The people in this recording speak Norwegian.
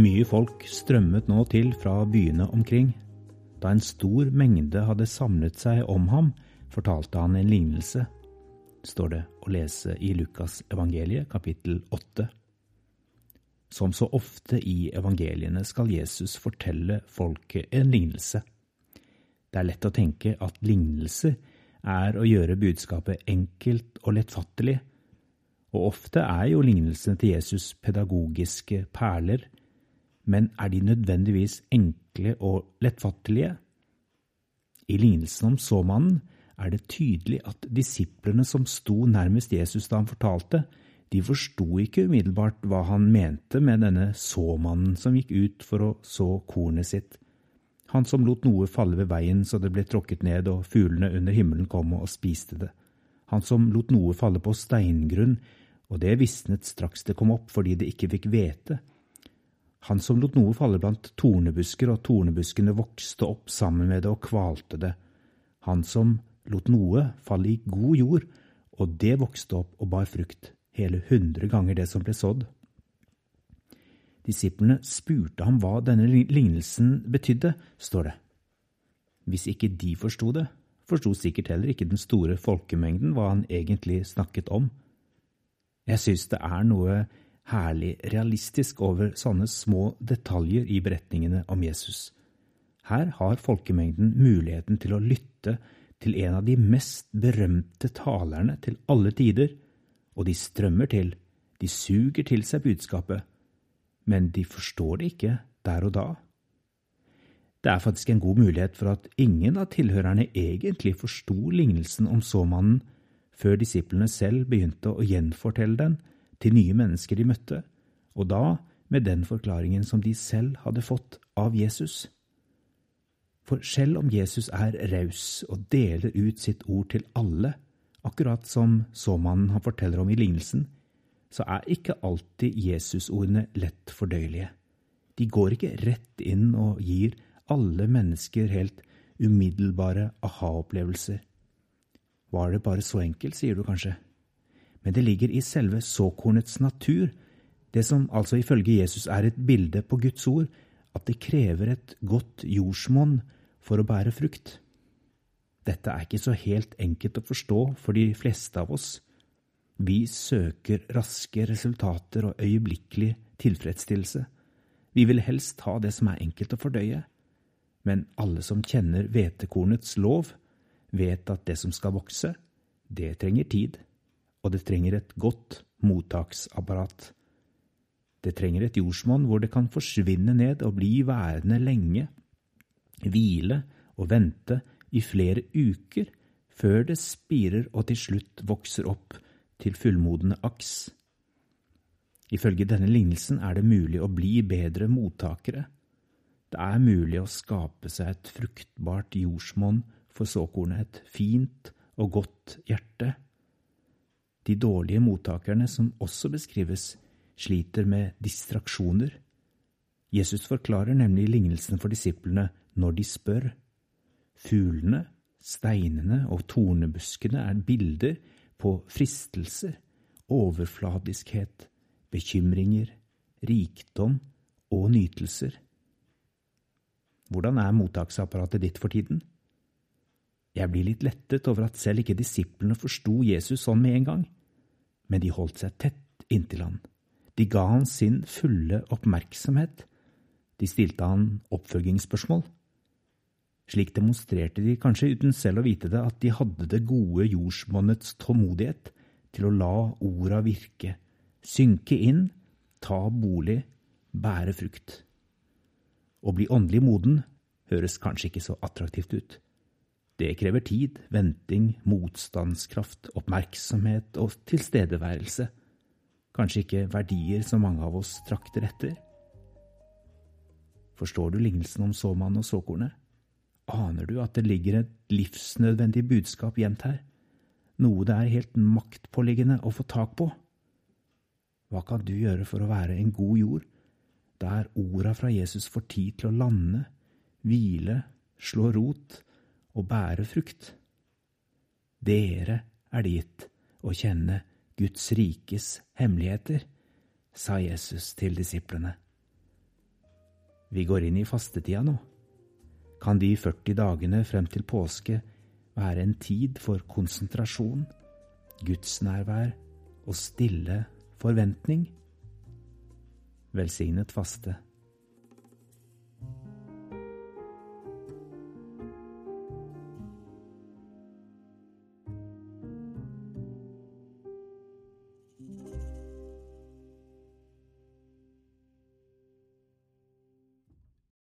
Mye folk strømmet nå til fra byene omkring. Da en stor mengde hadde samlet seg om ham, fortalte han en lignelse, står det å lese i Lukas evangeliet kapittel 8. Som så ofte i evangeliene skal Jesus fortelle folket en lignelse. Det er lett å tenke at lignelser er å gjøre budskapet enkelt og lettfattelig, og ofte er jo lignelsene til Jesus pedagogiske perler men er de nødvendigvis enkle og lettfattelige? I lignelsen om såmannen er det tydelig at disiplene som sto nærmest Jesus da han fortalte, de forsto ikke umiddelbart hva han mente med denne såmannen som gikk ut for å så kornet sitt, han som lot noe falle ved veien så det ble tråkket ned og fuglene under himmelen kom og spiste det, han som lot noe falle på steingrunn, og det visnet straks det kom opp fordi det ikke fikk hvete, han som lot noe falle blant tornebusker, og tornebuskene vokste opp sammen med det og kvalte det. Han som lot noe falle i god jord, og det vokste opp og bar frukt, hele hundre ganger det som ble sådd. Disiplene spurte ham hva denne lignelsen betydde, står det. Hvis ikke de forsto det, forsto sikkert heller ikke den store folkemengden hva han egentlig snakket om. Jeg synes det er noe herlig realistisk over sånne små detaljer i beretningene om Jesus. Her har folkemengden muligheten til å lytte til en av de mest berømte talerne til alle tider, og de strømmer til, de suger til seg budskapet, men de forstår det ikke der og da. Det er faktisk en god mulighet for at ingen av tilhørerne egentlig forsto lignelsen om såmannen før disiplene selv begynte å gjenfortelle den til nye mennesker de møtte, og da med den forklaringen som de selv hadde fått av Jesus. For selv om Jesus er raus og deler ut sitt ord til alle, akkurat som såmannen han forteller om i lignelsen, så er ikke alltid Jesusordene lett fordøyelige. De går ikke rett inn og gir alle mennesker helt umiddelbare aha-opplevelser. Var det bare så enkelt, sier du kanskje? men det ligger i selve såkornets natur, det som altså ifølge Jesus er et bilde på Guds ord, at det krever et godt jordsmonn for å bære frukt. Dette er ikke så helt enkelt å forstå for de fleste av oss. Vi søker raske resultater og øyeblikkelig tilfredsstillelse. Vi vil helst ha det som er enkelt å fordøye. Men alle som kjenner hvetekornets lov, vet at det som skal vokse, det trenger tid og det trenger et godt mottaksapparat. Det trenger et jordsmonn hvor det kan forsvinne ned og bli værende lenge, hvile og vente i flere uker før det spirer og til slutt vokser opp til fullmodne aks. Ifølge denne lignelsen er det mulig å bli bedre mottakere. Det er mulig å skape seg et fruktbart jordsmonn for såkornet, et fint og godt hjerte. De dårlige mottakerne, som også beskrives, sliter med distraksjoner. Jesus forklarer nemlig lignelsen for disiplene når de spør. Fuglene, steinene og tornebuskene er bilder på fristelser, overfladiskhet, bekymringer, rikdom og nytelser. Hvordan er mottaksapparatet ditt for tiden? Jeg blir litt lettet over at selv ikke disiplene forsto Jesus sånn med en gang, men de holdt seg tett inntil han. De ga han sin fulle oppmerksomhet. De stilte han oppfølgingsspørsmål. Slik demonstrerte de, kanskje uten selv å vite det, at de hadde det gode jordsmonnets tålmodighet til å la orda virke, synke inn, ta bolig, bære frukt. Å bli åndelig moden høres kanskje ikke så attraktivt ut. Det krever tid, venting, motstandskraft, oppmerksomhet og tilstedeværelse. Kanskje ikke verdier som mange av oss trakter etter. Forstår du lignelsen om såmannen og såkornet? Aner du at det ligger et livsnødvendig budskap gjemt her? Noe det er helt maktpåliggende å få tak på? Hva kan du gjøre for å være en god jord der orda fra Jesus får tid til å lande, hvile, slå rot og bære frukt. Dere er det gitt å kjenne Guds rikes hemmeligheter, sa Jesus til disiplene. Vi går inn i fastetida nå. Kan de 40 dagene frem til påske være en tid for konsentrasjon, gudsnærvær og stille forventning? Velsignet faste.